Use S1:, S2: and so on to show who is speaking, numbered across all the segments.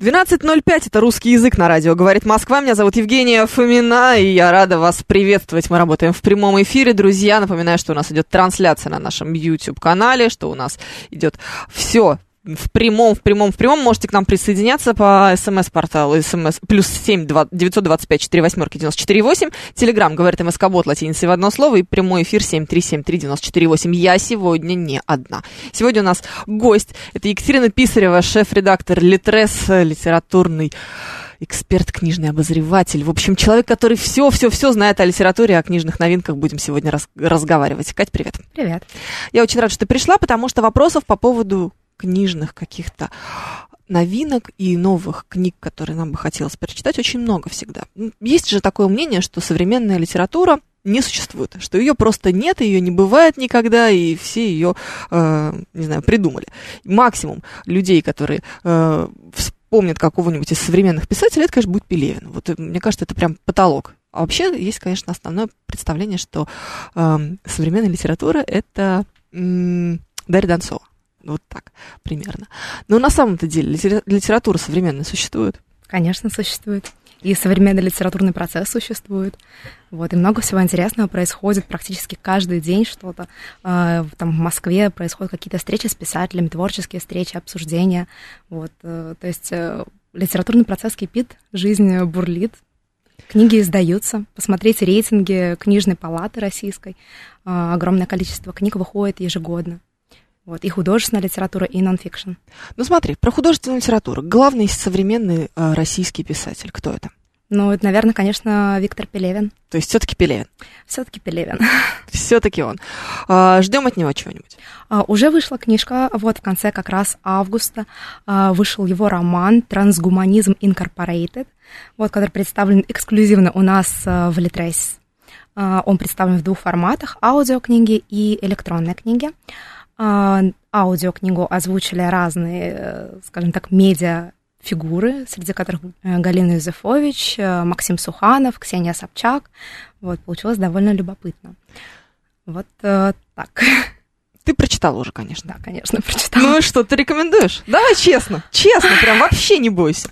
S1: 12.05, это русский язык на радио. Говорит Москва, меня зовут Евгения Фомина, и я рада вас приветствовать. Мы работаем в прямом эфире, друзья. Напоминаю, что у нас идет трансляция на нашем YouTube-канале, что у нас идет все в прямом, в прямом, в прямом. Можете к нам присоединяться по смс-порталу смс плюс семь девятьсот пять четыре восьмерки девяносто четыре восемь. Телеграмм говорит МСК Бот латиницей в одно слово и прямой эфир семь три семь три девяносто четыре восемь. Я сегодня не одна. Сегодня у нас гость. Это Екатерина Писарева, шеф-редактор Литрес, литературный эксперт, книжный обозреватель. В общем, человек, который все-все-все знает о литературе, о книжных новинках. Будем сегодня раз- разговаривать. Кать, привет.
S2: Привет.
S1: Я очень рада, что ты пришла, потому что вопросов по поводу книжных каких-то новинок и новых книг, которые нам бы хотелось прочитать, очень много всегда. Есть же такое мнение, что современная литература не существует, что ее просто нет, ее не бывает никогда, и все ее, э, не знаю, придумали. Максимум людей, которые э, вспомнят какого-нибудь из современных писателей, это, конечно, будет Пелевин. Вот э, мне кажется, это прям потолок. А вообще есть, конечно, основное представление, что э, современная литература это м, Дарья Донцова. Вот так примерно. Но на самом-то деле литера- литература современная существует.
S2: Конечно, существует. И современный литературный процесс существует. Вот, и много всего интересного происходит практически каждый день что-то. Э, там в Москве происходят какие-то встречи с писателями, творческие встречи, обсуждения. Вот, э, то есть э, литературный процесс кипит, жизнь бурлит, книги издаются. Посмотрите рейтинги книжной палаты российской. Э, огромное количество книг выходит ежегодно. Вот, и художественная литература, и нон-фикшн.
S1: Ну смотри, про художественную литературу. Главный современный э, российский писатель. Кто это?
S2: Ну, это, наверное, конечно, Виктор Пелевин.
S1: То есть все-таки Пелевин.
S2: Все-таки Пелевин.
S1: Все-таки он. А, ждем от него чего-нибудь.
S2: А, Уже вышла книжка, вот в конце как раз августа а, вышел его роман «Трансгуманизм Incorporated», вот, который представлен эксклюзивно у нас а, в Литрес. А, Он представлен в двух форматах – аудиокниги и электронные книги. А, Аудиокнигу озвучили разные, э, скажем так, медиа фигуры, среди которых э, Галина Юзефович, э, Максим Суханов, Ксения Собчак. Вот, получилось довольно любопытно. Вот э, так.
S1: Ты прочитала уже, конечно.
S2: Да, конечно, прочитала.
S1: Ну и что, ты рекомендуешь? Давай честно. Честно, прям вообще не бойся.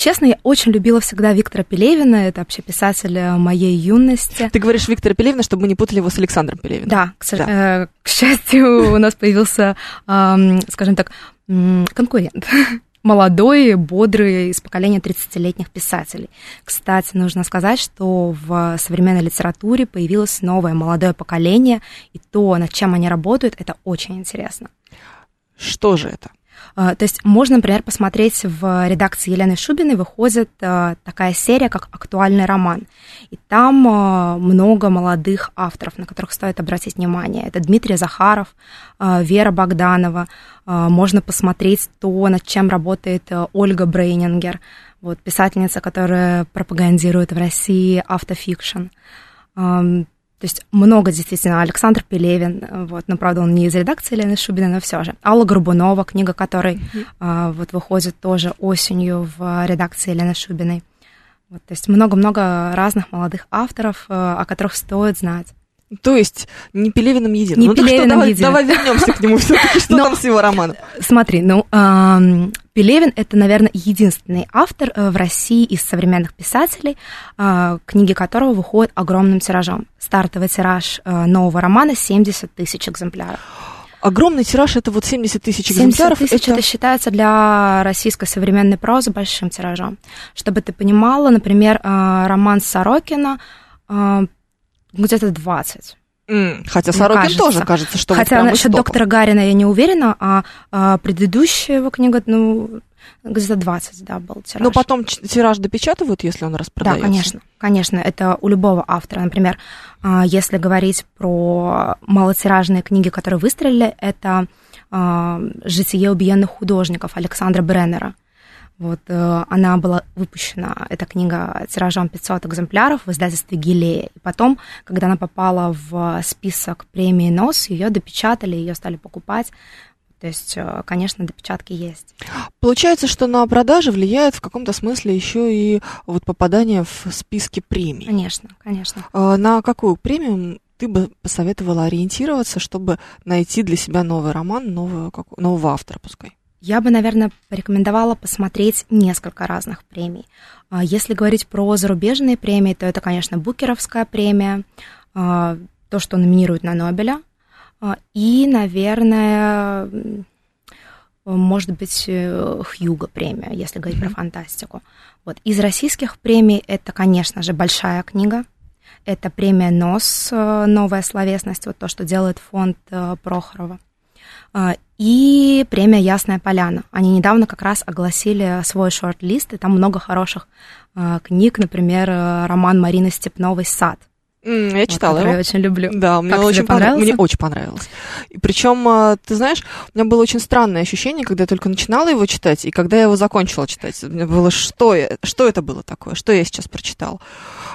S2: Честно, я очень любила всегда Виктора Пелевина, это вообще писатель э, моей юности.
S1: Ты говоришь Виктора Пелевина, чтобы мы не путали его с Александром Пелевиным.
S2: Да, к,
S1: Да.
S2: э, к счастью, у нас появился, ам, скажем так, конкурент. Молодой, бодрый, из поколения 30-летних писателей. Кстати, нужно сказать, что в современной литературе появилось новое молодое поколение, и то, над чем они работают, это очень интересно.
S1: Что же это?
S2: А, То есть можно, например, посмотреть в редакции Елены Шубиной выходит а, такая серия, как «Актуальный роман». И там а, много молодых авторов, на которых стоит обратить внимание. Это Дмитрий Захаров, Вера Богданова. Можно посмотреть то, над чем работает Ольга Брейнингер, вот, писательница, которая пропагандирует в России автофикшн. То есть много действительно. Александр Пелевин, э, вот, но, правда, он не из редакции Лены Шубиной, но все же. Алла Горбунова, книга которой а, вот выходит тоже осенью в редакции Лены Шубиной. Вот, то есть много-много разных молодых авторов, э, о которых стоит знать.
S1: То есть не Пелевиным единым.
S2: Не
S1: ну, так что
S2: Пелевиным
S1: давай,
S2: единым.
S1: давай вернемся к нему все-таки. Что
S2: Но-
S1: там с его романом?
S2: Смотри, ну, ам, Пелевин это, наверное, единственный автор э, в России из современных писателей, а, книги которого выходят огромным тиражом. Стартовый тираж э, нового романа 70 тысяч экземпляров.
S1: Огромный тираж это вот 70 тысяч
S2: 70
S1: экземпляров.
S2: тысяч это... считается для российской современной прозы большим тиражом. Чтобы ты понимала, например, э, роман Сорокина э, где-то 20.
S1: М, Хотя Сорокин
S2: кажется.
S1: тоже кажется, что вот
S2: Хотя
S1: прям
S2: насчет доктора Гарина я не уверена, а, а предыдущая его книга, ну, где-то 20, да, был тираж.
S1: Но потом ч- тираж допечатывают, если он
S2: Да,
S1: распродается.
S2: конечно, конечно, это у любого автора. Например, а, если говорить про малотиражные книги, которые выстрелили, это а, «Житие убиенных художников» Александра Бреннера. Вот э, она была выпущена, эта книга тиражом 500 экземпляров в издательстве Гилея. И потом, когда она попала в список премии НОС, ее допечатали, ее стали покупать. То есть, э, конечно, допечатки есть.
S1: Получается, что на продажи влияет в каком-то смысле еще и вот попадание в списки премий.
S2: Конечно, конечно.
S1: А на какую премию ты бы посоветовала ориентироваться, чтобы найти для себя новый роман, нового, нового автора, пускай?
S2: Я бы, наверное, порекомендовала посмотреть несколько разных премий. А, если говорить про зарубежные премии, то это, конечно, Букеровская премия, а, то, что номинируют на Нобеля, а, и, наверное, может быть, э, Хьюга премия, если говорить mm-hmm. про фантастику. Вот. Из российских премий это, конечно же, большая книга. Это премия НОС э, «Новая словесность», вот то, что делает фонд э, Прохорова. А, и премия «Ясная поляна». Они недавно как раз огласили свой шорт-лист, и там много хороших а, книг, например, э, роман Марины Степновой «Сад».
S1: Mm, я читала
S2: вот,
S1: его.
S2: я очень люблю.
S1: Да, мне
S2: как
S1: очень
S2: понравилось.
S1: Мне очень понравилось. И причем, а, ты знаешь, у меня было очень странное ощущение, когда я только начинала его читать, и когда я его закончила читать. У меня было, что, я, что это было такое, что я сейчас прочитал.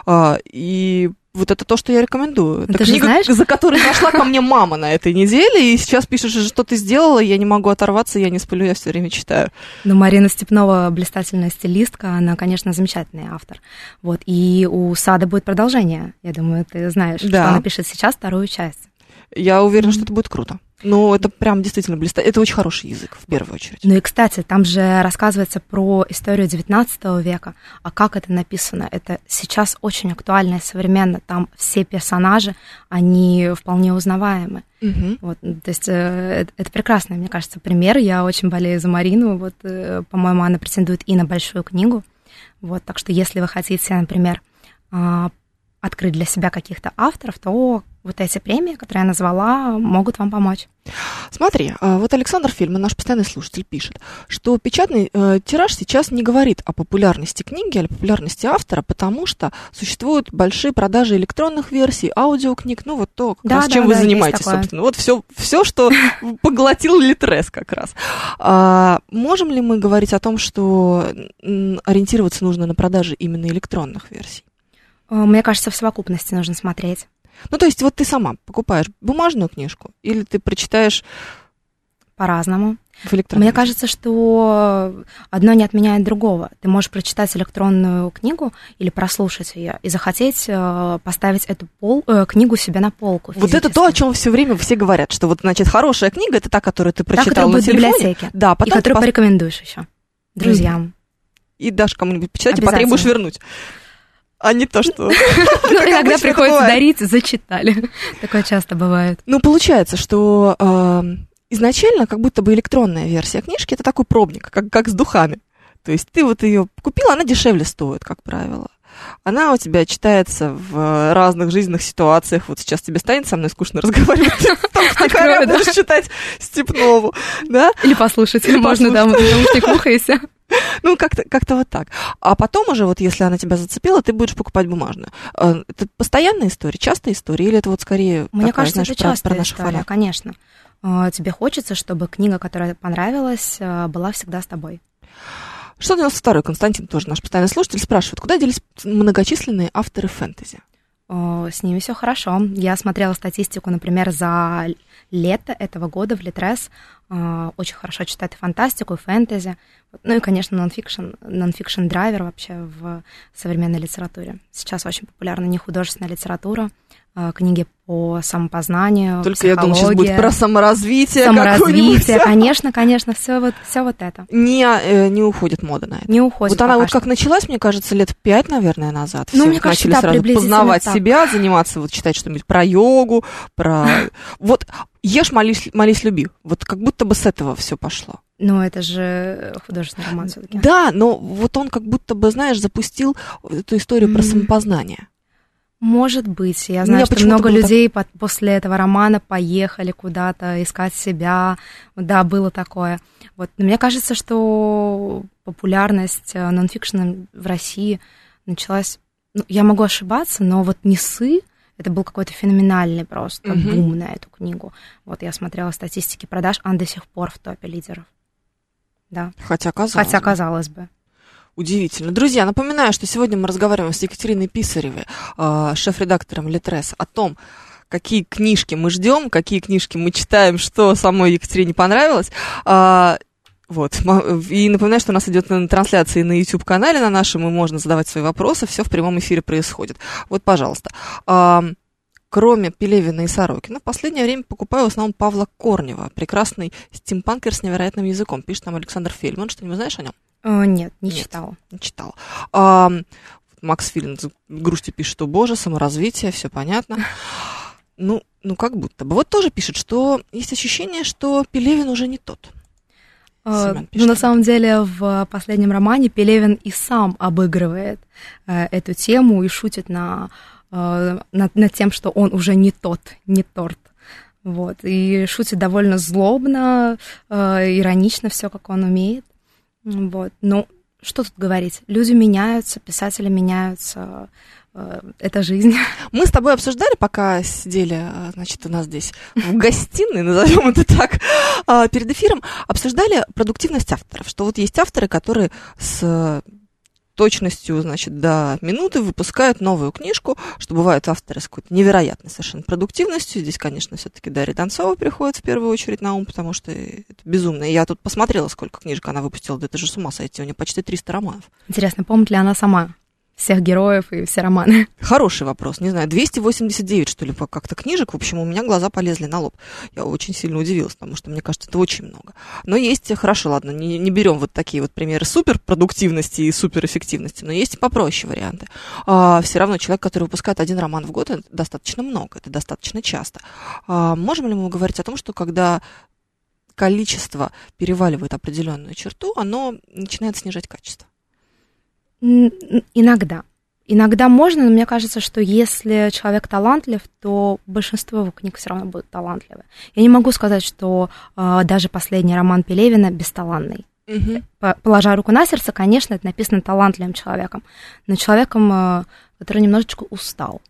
S1: И вот это то, что я рекомендую. Это
S2: ты
S1: книга,
S2: знаешь...
S1: за которой зашла ко мне мама на этой неделе, и сейчас пишешь, что ты сделала, я не могу оторваться, я не сплю, я все время читаю.
S2: Ну, Марина Степнова блистательная стилистка, она, конечно, замечательный автор. Вот, и у Сада будет продолжение, я думаю, ты знаешь, да. что она пишет сейчас вторую часть.
S1: Я уверена, что это будет круто. Ну, это прям действительно блистательно. Это очень хороший язык, в первую очередь.
S2: Ну и, кстати, там же рассказывается про историю XIX века, а как это написано. Это сейчас очень актуально и современно. Там все персонажи, они вполне узнаваемы.
S1: Угу.
S2: Вот, то есть э, это прекрасный, мне кажется, пример. Я очень болею за Марину. Вот, э, по-моему, она претендует и на большую книгу. Вот, так что если вы хотите, например, а, открыть для себя каких-то авторов, то вот эти премии, которые я назвала, могут вам помочь.
S1: Смотри, а, вот Александр Фильман, наш постоянный слушатель, пишет, что печатный э, тираж сейчас не говорит о популярности книги, о популярности автора, потому что существуют большие продажи электронных версий, аудиокниг, ну вот то, как
S2: да,
S1: раз,
S2: да,
S1: чем
S2: да,
S1: вы занимаетесь, собственно. Вот все, все что поглотил Литрес как раз. А, можем ли мы говорить о том, что ориентироваться нужно на продажи именно электронных версий?
S2: Э, мне кажется, в совокупности нужно смотреть.
S1: Ну, то есть вот ты сама покупаешь бумажную книжку или ты прочитаешь
S2: по-разному.
S1: В.
S2: Мне кажется, что одно не отменяет другого. Ты можешь прочитать электронную книгу или прослушать ее и захотеть э, поставить эту пол, э, книгу себе на полку.
S1: Вот это то, о чем все время все говорят, что вот, значит, хорошая книга это та, которую ты прочитал
S2: та,
S1: на телефоне.
S2: библиотеке.
S1: Да, потом
S2: и которую пос... порекомендуешь еще друзьям.
S1: И дашь кому-нибудь почитать, и потребуешь вернуть а не то, что...
S2: Ну, иногда приходится дарить, зачитали. Такое часто бывает.
S1: Ну, получается, что изначально как будто бы электронная версия книжки это такой пробник, как, как с духами. То есть ты вот ее купила, она дешевле стоит, как правило. Она у тебя читается в разных жизненных ситуациях. Вот сейчас тебе станет со мной скучно разговаривать, будешь читать Степнову, да?
S2: Или послушать, или можно там наушник все.
S1: Ну, как-то как вот так. А потом уже, вот если она тебя зацепила, ты будешь покупать бумажную. А, это постоянная история, частая история, или это вот скорее
S2: Мне такая, кажется, знаешь, это частая про, про история, конечно. А, тебе хочется, чтобы книга, которая понравилась, а, была всегда с тобой.
S1: 192-й Константин, тоже наш постоянный слушатель, спрашивает, куда делись многочисленные авторы фэнтези?
S2: С ними все хорошо. Я смотрела статистику, например, за лето этого года в Литрес. Очень хорошо читает и фантастику, и фэнтези. Ну и, конечно, нонфикшн, нонфикшн драйвер вообще в современной литературе. Сейчас очень популярна не художественная литература, а книги по самопознанию,
S1: Только я думаю, сейчас будет про саморазвитие.
S2: Саморазвитие, конечно, конечно, все вот, все вот это.
S1: Не, э, не уходит мода на это.
S2: Не уходит.
S1: Вот она вот как началась, мне кажется, лет пять, наверное, назад.
S2: Ну, все мне кажется,
S1: начали
S2: да,
S1: сразу познавать
S2: так.
S1: себя, заниматься, вот читать что-нибудь про йогу, про... Вот ешь, молись, молись, люби. Вот как будто бы с этого все пошло.
S2: Ну, это же художественный роман все-таки.
S1: Да, но вот он как будто бы, знаешь, запустил эту историю mm-hmm. про самопознание.
S2: Может быть. Я знаю, что много людей так... после этого романа поехали куда-то искать себя. Да, было такое. Вот. Но мне кажется, что популярность э, нонфикшена в России началась... Ну, я могу ошибаться, но вот «Несы» это был какой-то феноменальный просто uh-huh. бум на эту книгу. Вот я смотрела статистики продаж, она до сих пор в топе лидеров. Да.
S1: Хотя казалось
S2: Хотя
S1: бы.
S2: казалось бы.
S1: Удивительно. Друзья, напоминаю, что сегодня мы разговариваем с Екатериной Писаревой, э, шеф-редактором Литрес, о том, какие книжки мы ждем, какие книжки мы читаем, что самой Екатерине понравилось. А, вот. И напоминаю, что у нас идет на- трансляции на YouTube-канале на нашем, и можно задавать свои вопросы, все в прямом эфире происходит. Вот, пожалуйста. Кроме Пелевина и Сорокина, в последнее время покупаю в основном Павла Корнева, прекрасный стимпанкер с невероятным языком. Пишет нам Александр Фельман. Что-нибудь знаешь о нем?
S2: Э, Нет, не
S1: Нет.
S2: читала.
S1: Не читала. А, Макс Филин с грустью пишет, что боже, саморазвитие, все понятно. Ну, ну, как будто бы. Вот тоже пишет, что есть ощущение, что Пелевин уже не тот.
S2: Э,
S1: Семен
S2: Ну,
S1: пишет.
S2: на самом деле, в последнем романе Пелевин и сам обыгрывает э, эту тему и шутит на, э, над, над тем, что он уже не тот, не торт. Вот. И шутит довольно злобно, э, иронично все, как он умеет. Вот. Ну, что тут говорить? Люди меняются, писатели меняются. э, Это жизнь.
S1: Мы с тобой обсуждали, пока сидели, а, значит, у нас здесь в гостиной, назовем это так, а, перед эфиром, обсуждали продуктивность авторов, что вот есть авторы, которые с точностью, значит, до минуты выпускают новую книжку, что бывают авторы с какой-то невероятной совершенно продуктивностью. Здесь, конечно, все-таки Дарья Донцова приходит в первую очередь на ум, потому что это безумно. И Я тут посмотрела, сколько книжек она выпустила, да это же с ума сойти, у нее почти 300 романов.
S2: Интересно, помнит ли она сама всех героев и все романы?
S1: Хороший вопрос, не знаю, 289, что ли, как-то книжек, в общем, у меня глаза полезли на лоб. Я очень сильно удивилась, потому что, мне кажется, это очень много. Но есть, хорошо, ладно, не, не берем вот такие вот примеры суперпродуктивности и суперэффективности, но есть и попроще варианты. все равно человек, который выпускает один роман в год, это достаточно много, это достаточно часто. А, можем ли мы говорить о том, что когда количество переваливает определенную черту, оно начинает снижать качество?
S2: Иногда. Иногда можно, но мне кажется, что если человек талантлив, то большинство его книг все равно будут талантливы. Я не могу сказать, что э, даже последний роман Пелевина бесталанный. По- Положа руку на сердце, конечно, это написано талантливым человеком, но человеком, э, который немножечко устал.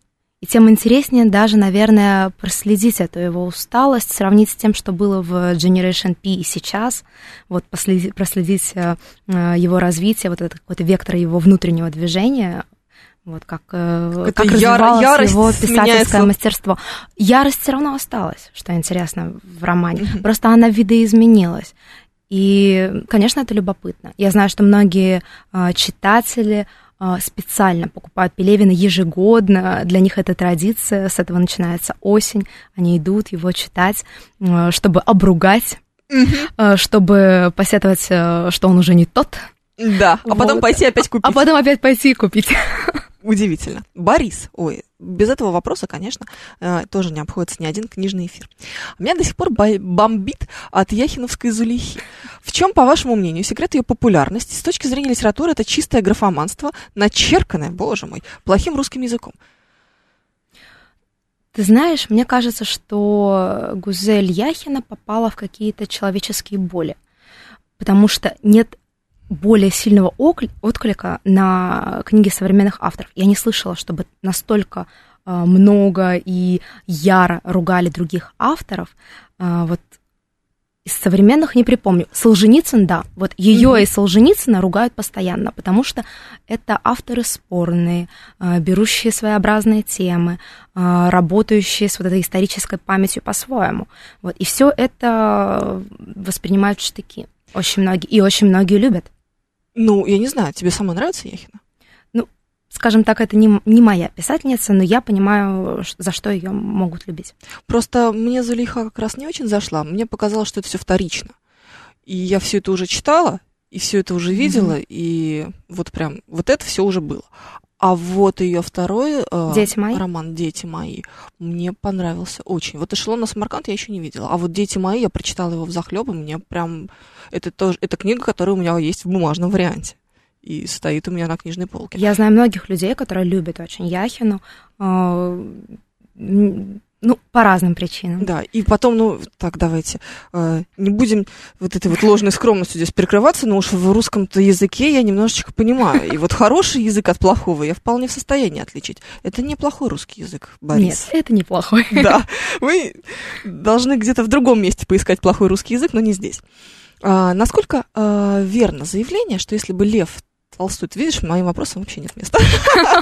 S2: И тем интереснее даже, наверное, проследить эту его усталость, сравнить с тем, что было в Generation P и сейчас, вот последи- проследить э, э, его развитие, вот этот какой-то вектор его внутреннего движения, вот как, э, как
S1: яро-
S2: развивалось
S1: ярость
S2: его писательское
S1: сменяется.
S2: мастерство. Ярость все равно осталась, что интересно в романе.
S1: Мгм.
S2: Просто она видоизменилась. И, конечно, это любопытно. Я знаю, что многие читатели специально покупают Пелевина ежегодно. Для них это традиция. С этого начинается осень. Они идут его читать, э, чтобы обругать, э, чтобы посетовать, э, что он уже не тот,
S1: Да, а потом пойти опять купить.
S2: а потом опять пойти и купить.
S1: Удивительно. Борис, ой, без этого вопроса, конечно, э, тоже не обходится ни один книжный эфир. Меня до сих пор бо- бомбит от Яхиновской Зулихи. В чем, по вашему мнению, секрет ее популярности? С точки зрения литературы это чистое графоманство, начерканное, боже мой, плохим русским языком.
S2: Ты знаешь, мне кажется, что Гузель Яхина попала в какие-то человеческие боли, потому что нет более сильного отклика на книги современных авторов. Я не слышала, чтобы настолько э, много и яро ругали других авторов. Э, Вот из современных не припомню. Солженицын, да. Вот ее
S1: Мгм.
S2: и Солженицына ругают постоянно, потому что это авторы спорные, э, берущие своеобразные темы, работающие с вот этой исторической памятью по-своему. Вот. И все это воспринимают в штыки. Очень многие. И очень многие любят.
S1: Ну, я не знаю, тебе самой нравится Яхина?
S2: Скажем так, это не, не моя писательница, но я понимаю, за что ее могут любить.
S1: Просто мне Зулиха как раз не очень зашла. Мне показалось, что это все вторично. И я все это уже читала, и все это уже видела, и вот прям вот это все уже было. А вот ее второй э,
S2: «Дети мои»?
S1: роман «Дети мои» мне понравился очень. Вот «Эшелон Самарканд» я еще не видела. А вот «Дети мои» я прочитала его в захлеб, и мне прям... Это тоже это книга, которая у меня есть в бумажном варианте. И стоит у меня на книжной полке.
S2: Я знаю многих людей, которые любят очень Яхину, э, ну, по разным причинам.
S1: Да, и потом, ну, так, давайте, э, не будем вот этой вот ложной скромностью здесь прикрываться, но уж в русском-то языке я немножечко понимаю. И вот хороший язык от плохого я вполне в состоянии отличить. Это не плохой русский язык,
S2: Нет,
S1: Борис.
S2: это неплохой.
S1: Да, вы должны где-то в другом месте поискать плохой русский язык, но не здесь. А, насколько а, верно заявление, что если бы Лев Толстой, ты видишь, моим вопросам вообще нет места.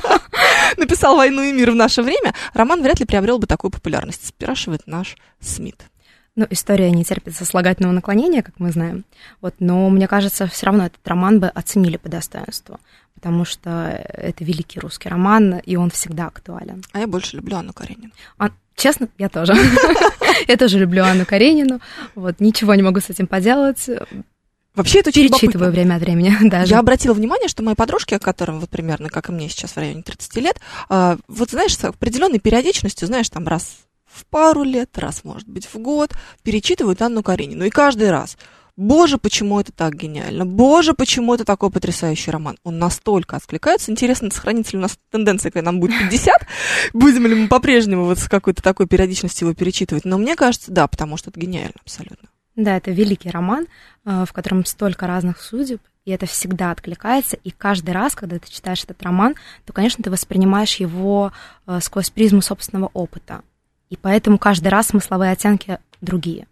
S1: Написал «Войну и мир» в наше время, роман вряд ли приобрел бы такую популярность, спрашивает наш Смит.
S2: Ну, история не терпит сослагательного наклонения, как мы знаем. Вот, но мне кажется, все равно этот роман бы оценили по достоинству, потому что это великий русский роман, и он всегда актуален.
S1: А я больше люблю Анну Каренину.
S2: А, честно, я тоже. Я тоже люблю Анну Каренину. Вот, ничего не могу с этим поделать.
S1: Вообще это очень
S2: Перечитываю время от времени даже.
S1: Я обратила внимание, что мои подружки, которым вот примерно, как и мне сейчас в районе 30 лет, а, вот знаешь, с определенной периодичностью, знаешь, там раз в пару лет, раз, может быть, в год, перечитывают Анну Каренину. И каждый раз, боже, почему это так гениально, боже, почему это такой потрясающий роман. Он настолько откликается. Интересно, сохранится ли у нас тенденция, когда нам будет 50, будем ли мы по-прежнему вот с какой-то такой периодичностью его перечитывать. Но мне кажется, да, потому что это гениально абсолютно.
S2: Да, это великий роман, э, в котором столько разных судеб, и это всегда откликается, и каждый раз, когда ты читаешь этот роман, то, конечно, ты воспринимаешь его э, сквозь призму собственного опыта. И поэтому каждый раз смысловые оттенки другие.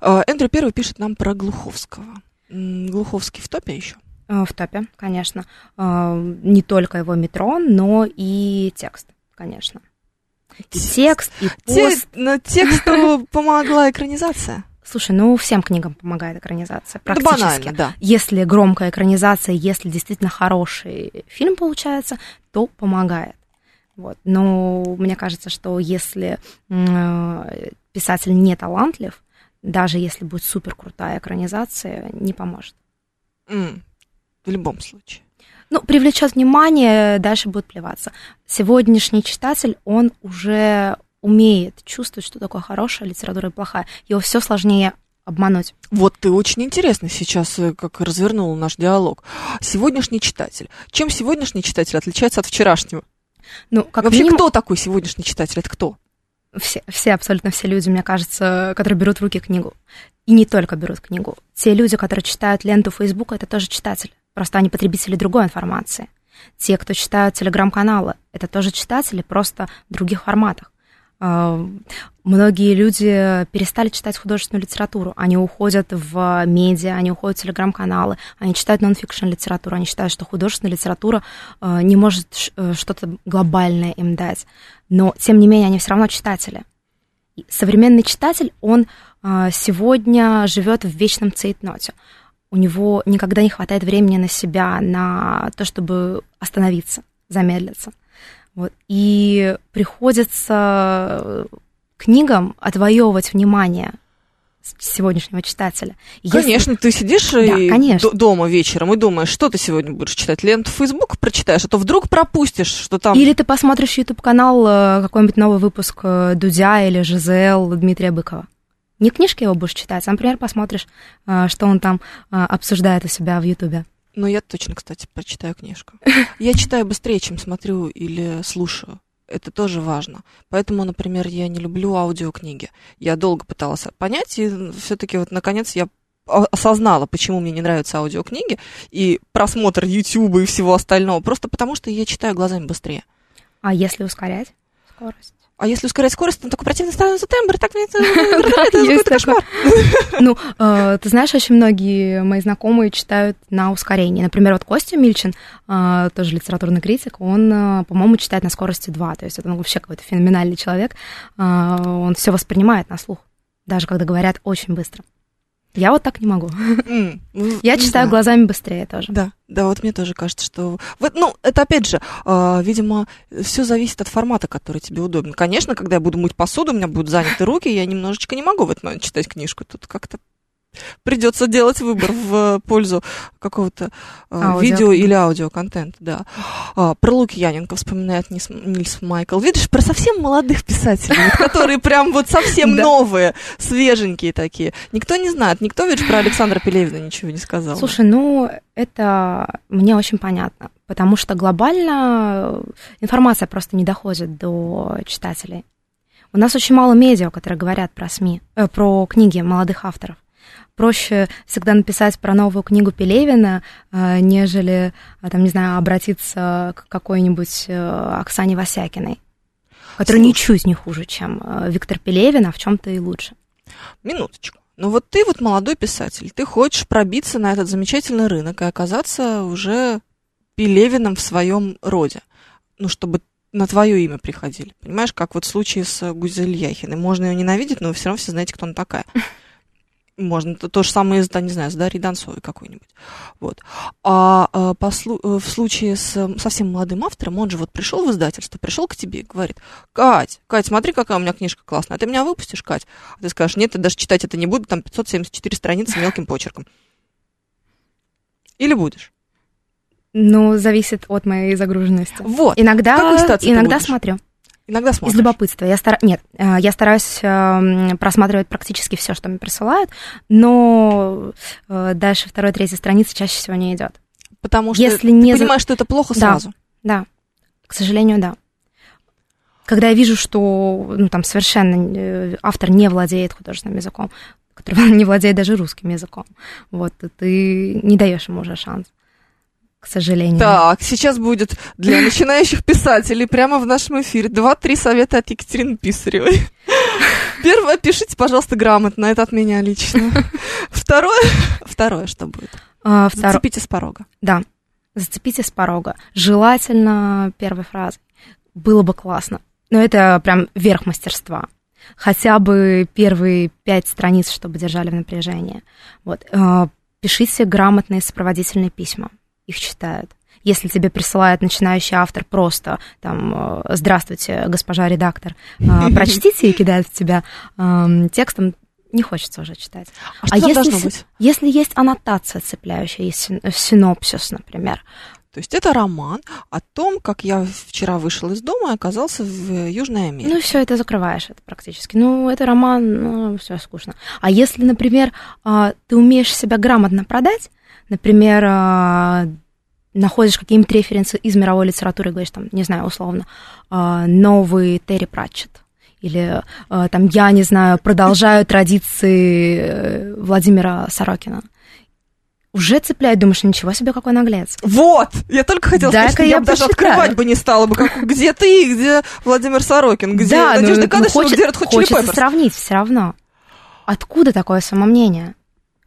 S1: А, Эндрю Первый пишет нам про Глуховского. Глуховский в топе еще?
S2: Э, в топе, конечно. Не только его метро, но и текст, конечно. И текст, и пост.
S1: но тексту помогла экранизация.
S2: Слушай, ну всем книгам помогает экранизация. Практически.
S1: Да банально, да.
S2: Если громкая экранизация, если действительно хороший фильм получается, то помогает. Вот. Но мне кажется, что если э, писатель не талантлив, даже если будет супер крутая экранизация, не поможет.
S1: Mm, в любом случае.
S2: Ну, привлечет внимание, дальше будет плеваться. Сегодняшний читатель, он уже умеет чувствовать, что такое хорошая литература и плохая. Его все сложнее обмануть.
S1: Вот ты очень интересно сейчас э, как развернул наш диалог. Сегодняшний читатель. Чем сегодняшний читатель отличается от вчерашнего? Ну, как Вообще, минимум... кто такой сегодняшний читатель? Это кто?
S2: Все, все, абсолютно все люди, мне кажется, которые берут в руки книгу. И не только берут книгу. Те люди, которые читают ленту Фейсбука, это тоже читатели. Просто они потребители другой информации. Те, кто читают телеграм-каналы, это тоже читатели, просто в других форматах. Многие люди перестали читать художественную литературу. Они уходят в медиа, они уходят в телеграм-каналы, они читают нон-фикшн литературу, они считают, что художественная литература а, не может э, что-то глобальное им дать. Но, тем не менее, они все равно читатели. Современный читатель, он а, сегодня живет в вечном цейтноте. У него никогда не хватает времени на себя, на то, чтобы остановиться, замедлиться. Вот. И приходится э, книгам отвоевывать внимание сегодняшнего читателя.
S1: Если... Конечно, ты сидишь да, и конечно. дома вечером и думаешь, что ты сегодня будешь читать, ленту Facebook прочитаешь, а то вдруг пропустишь, что там...
S2: Или ты посмотришь YouTube-канал, э, какой-нибудь новый выпуск э, Дудя или ЖЗЛ Дмитрия Быкова. Не книжки его будешь читать, а, например, посмотришь, что он там обсуждает у себя в YouTube.
S1: Ну, я точно, кстати, прочитаю книжку. Я читаю быстрее, чем смотрю или слушаю. Это тоже важно. Поэтому, например, я не люблю аудиокниги. Я долго пыталась понять, и все-таки вот наконец я осознала, почему мне не нравятся аудиокниги и просмотр YouTube и всего остального, просто потому что я читаю глазами быстрее.
S2: А если ускорять скорость?
S1: А если ускорять скорость, то такой противный становится тембр, так это, это кошмар.
S2: Ну, э, ты знаешь, очень многие мои знакомые читают на ускорении. Например, вот Костя Мильчин, э, тоже литературный критик, он, э, по-моему, читает на скорости 2. То есть это вообще какой-то феноменальный человек. Он все воспринимает на слух, даже когда говорят очень быстро. Я вот так не могу. Mm, ну, я читаю знаю. глазами быстрее тоже.
S1: Да, да, вот мне тоже кажется, что... Вот, ну, это опять же, э, видимо, все зависит от формата, который тебе удобен. Конечно, когда я буду мыть посуду, у меня будут заняты руки, я немножечко не могу в этот момент читать книжку. Тут как-то придется делать выбор в пользу какого-то э, видео или аудиоконтента, да. А, про Лукьяненко вспоминает Нильс, Нильс Майкл. Видишь, про совсем молодых писателей, которые прям вот совсем новые, свеженькие такие. Никто не знает, никто ведь про Александра Пелевина ничего не сказал.
S2: Слушай, ну, это мне очень понятно, потому что глобально информация просто не доходит до читателей. У нас очень мало медиа, которые говорят про СМИ, э, про книги молодых авторов проще всегда написать про новую книгу Пелевина, э, нежели, э, там, не знаю, обратиться к какой-нибудь э, Оксане Васякиной, которая Слушай. ничуть не хуже, чем Виктор Пелевин, а в чем-то и лучше.
S1: Минуточку. Но вот ты вот молодой писатель, ты хочешь пробиться на этот замечательный рынок и оказаться уже Пелевиным в своем роде. Ну, чтобы на твое имя приходили. Понимаешь, как вот в случае с Гузель Яхиной. Можно ее ненавидеть, но вы все равно все знаете, кто она такая. Можно то, же самое, да, не знаю, с Дарьей Донцовой какой-нибудь. Вот. А, а по, в случае с совсем молодым автором, он же вот пришел в издательство, пришел к тебе и говорит, Кать, Кать, смотри, какая у меня книжка классная, а ты меня выпустишь, Кать? А ты скажешь, нет, я даже читать это не буду, там 574 страницы мелким почерком. Или будешь?
S2: Ну, зависит от моей загруженности.
S1: Вот.
S2: Иногда, иногда смотрю.
S1: Иногда смотришь.
S2: Из любопытства. Я стар... Нет, э, я стараюсь эм, просматривать практически все, что мне присылают, но э, дальше второй, третьей страницы чаще всего не идет.
S1: Потому что Если ты не... понимаешь, что это плохо
S2: да,
S1: сразу.
S2: Да, к сожалению, да. Когда я вижу, что ну, там совершенно э, автор не владеет художественным языком, который не владеет даже русским языком, вот, ты не даешь ему уже шанс к сожалению.
S1: Так, сейчас будет для начинающих писателей прямо в нашем эфире два-три совета от Екатерины Писаревой. Первое, пишите, пожалуйста, грамотно, это от меня лично. Второе, второе, что будет?
S2: А, втор...
S1: Зацепите с порога.
S2: Да, зацепите с порога. Желательно первой фразой. Было бы классно. Но это прям верх мастерства. Хотя бы первые пять страниц, чтобы держали в напряжении. Вот. А, пишите грамотные сопроводительные письма их читают. Если тебе присылает начинающий автор просто там э, «Здравствуйте, госпожа редактор», э, прочтите и кидают в тебя эм, текстом, не хочется уже читать.
S1: А, а что если, быть?
S2: если есть аннотация цепляющая, есть синопсис, например,
S1: то есть это роман о том, как я вчера вышел из дома и оказался в Южной Америке.
S2: Ну, все это закрываешь это практически. Ну, это роман, ну, все скучно. А если, например, а, ты умеешь себя грамотно продать, например, а, находишь какие-нибудь референсы из мировой литературы, говоришь, там, не знаю, условно, а, новый Терри Пратчетт, или а, там, я не знаю, продолжаю традиции э, Владимира Сорокина. Уже цепляет, думаешь, ничего себе, какой наглец.
S1: Вот! Я только хотела сказать, что я, я бы даже открывать бы не стала бы, как, где ты, где Владимир Сорокин, где
S2: да, Надежда ну, Кадышева, хочет, где Red Hot Хочется сравнить все равно. Откуда такое самомнение?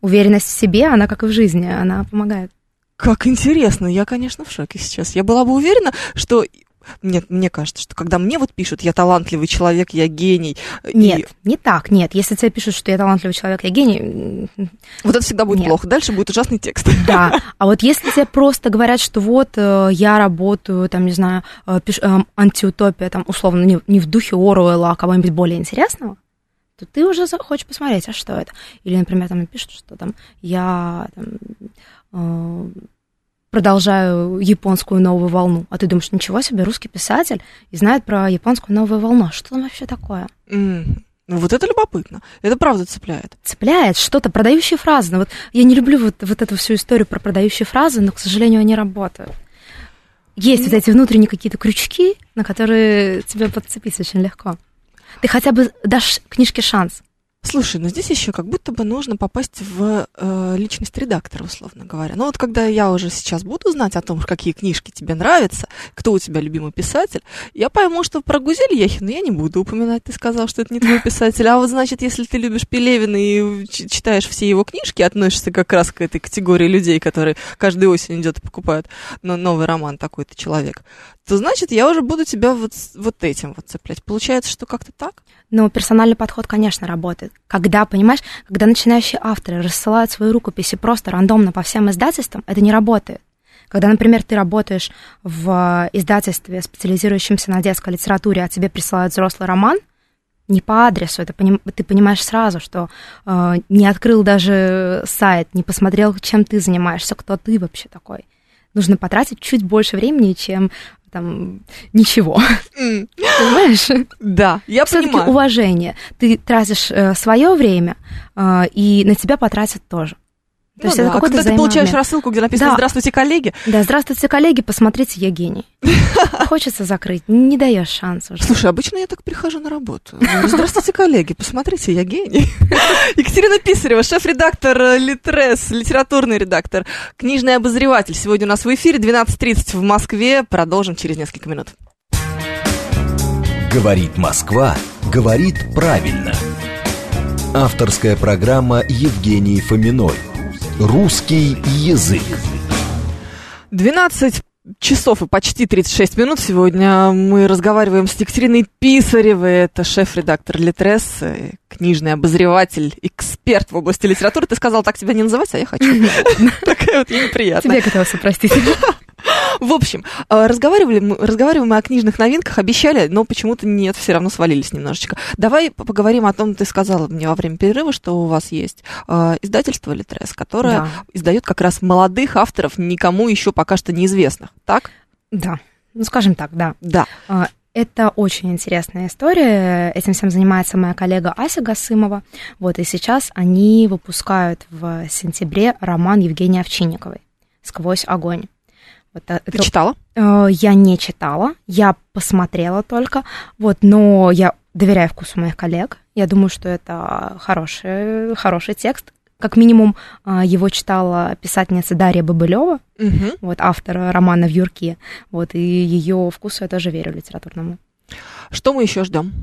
S2: Уверенность в себе, она, как и в жизни, она помогает.
S1: Как интересно, я, конечно, в шоке сейчас. Я была бы уверена, что нет, мне кажется, что когда мне вот пишут, я талантливый человек, я гений.
S2: Нет, и... не так, нет. Если тебе пишут, что я талантливый человек, я гений...
S1: Вот это всегда будет нет. плохо. Дальше будет ужасный текст.
S2: Да, а вот если тебе просто говорят, что вот э, я работаю, там, не знаю, э, пиш, э, антиутопия, там, условно, не, не в духе Оруэлла, а кого-нибудь более интересного, то ты уже хочешь посмотреть, а что это? Или, например, там пишут, что там я там, Э, продолжаю японскую новую волну. А ты думаешь, ничего себе, русский писатель и знает про японскую новую волну. Что там вообще такое?
S1: Mm. Ну, вот это любопытно. Это правда цепляет.
S2: Цепляет что-то, продающие фразы. Ну, вот я не люблю вот, вот эту всю историю про продающие фразы, но, к сожалению, они работают. Есть mm. вот эти внутренние какие-то крючки, на которые тебе подцепить очень легко. Ты хотя бы дашь книжке шанс.
S1: Слушай, ну здесь еще как будто бы нужно попасть в э, личность редактора, условно говоря. Ну вот когда я уже сейчас буду знать о том, какие книжки тебе нравятся, кто у тебя любимый писатель, я пойму, что про Гузель Яхину я не буду упоминать. Ты сказал, что это не твой писатель. А вот значит, если ты любишь Пелевина и читаешь все его книжки, относишься как раз к этой категории людей, которые каждую осень идет и покупают новый роман такой-то человек, то значит, я уже буду тебя вот, вот этим вот цеплять. Получается, что как-то так?
S2: Ну, персональный подход, конечно, работает. Когда, понимаешь, когда начинающие авторы рассылают свои рукописи просто рандомно по всем издательствам, это не работает. Когда, например, ты работаешь в издательстве, специализирующемся на детской литературе, а тебе присылают взрослый роман, не по адресу, это поним, ты понимаешь сразу, что э, не открыл даже сайт, не посмотрел, чем ты занимаешься, кто ты вообще такой. Нужно потратить чуть больше времени, чем там ничего. Mm. Понимаешь?
S1: Да, я
S2: Все-таки
S1: понимаю.
S2: уважение. Ты тратишь э, свое время, э, и на тебя потратят тоже.
S1: То ну есть да. это а когда ты получаешь рассылку, где написано да. «Здравствуйте, коллеги».
S2: Да, «Здравствуйте, коллеги, посмотрите, я гений». Хочется закрыть, не даешь шанса.
S1: Слушай, обычно я так прихожу на работу. «Здравствуйте, коллеги, посмотрите, я гений». Екатерина Писарева, шеф-редактор Литрес, литературный редактор, книжный обозреватель. Сегодня у нас в эфире 12.30 в Москве. Продолжим через несколько минут.
S3: Говорит Москва, говорит правильно. Авторская программа Евгении Фоминой. Русский язык.
S1: 12 часов и почти 36 минут сегодня мы разговариваем с Екатериной Писаревой. Это шеф-редактор Литрес, книжный обозреватель, эксперт в области литературы. Ты сказал, так тебя не называть, а я хочу. Такая вот неприятная.
S2: Тебе готова простить.
S1: В общем, э, разговаривали, мы, разговариваем мы о книжных новинках, обещали, но почему-то нет, все равно свалились немножечко. Давай поговорим о том, ты сказала мне во время перерыва, что у вас есть э, издательство Литрес, которое
S2: Да.
S1: издает как раз молодых авторов, никому еще пока что неизвестных, так?
S2: Да, ну скажем так, да.
S1: Да.
S2: А, Это очень интересная история. Этим всем занимается моя коллега Ася Гасымова. Вот, и сейчас они выпускают в сентябре роман Евгении Овчинниковой «Сквозь огонь». Вот,
S1: Ты
S2: это-
S1: читала?
S2: э, я не читала, я посмотрела только, вот, но я доверяю вкусу моих коллег. Я думаю, что это хороший, хороший текст. Как минимум, э, его читала писательница Дарья Бабылева,
S1: Мгм.
S2: вот, автор романа «В Юрке». Вот, и ее вкусу я тоже верю литературному.
S1: Что мы еще ждем?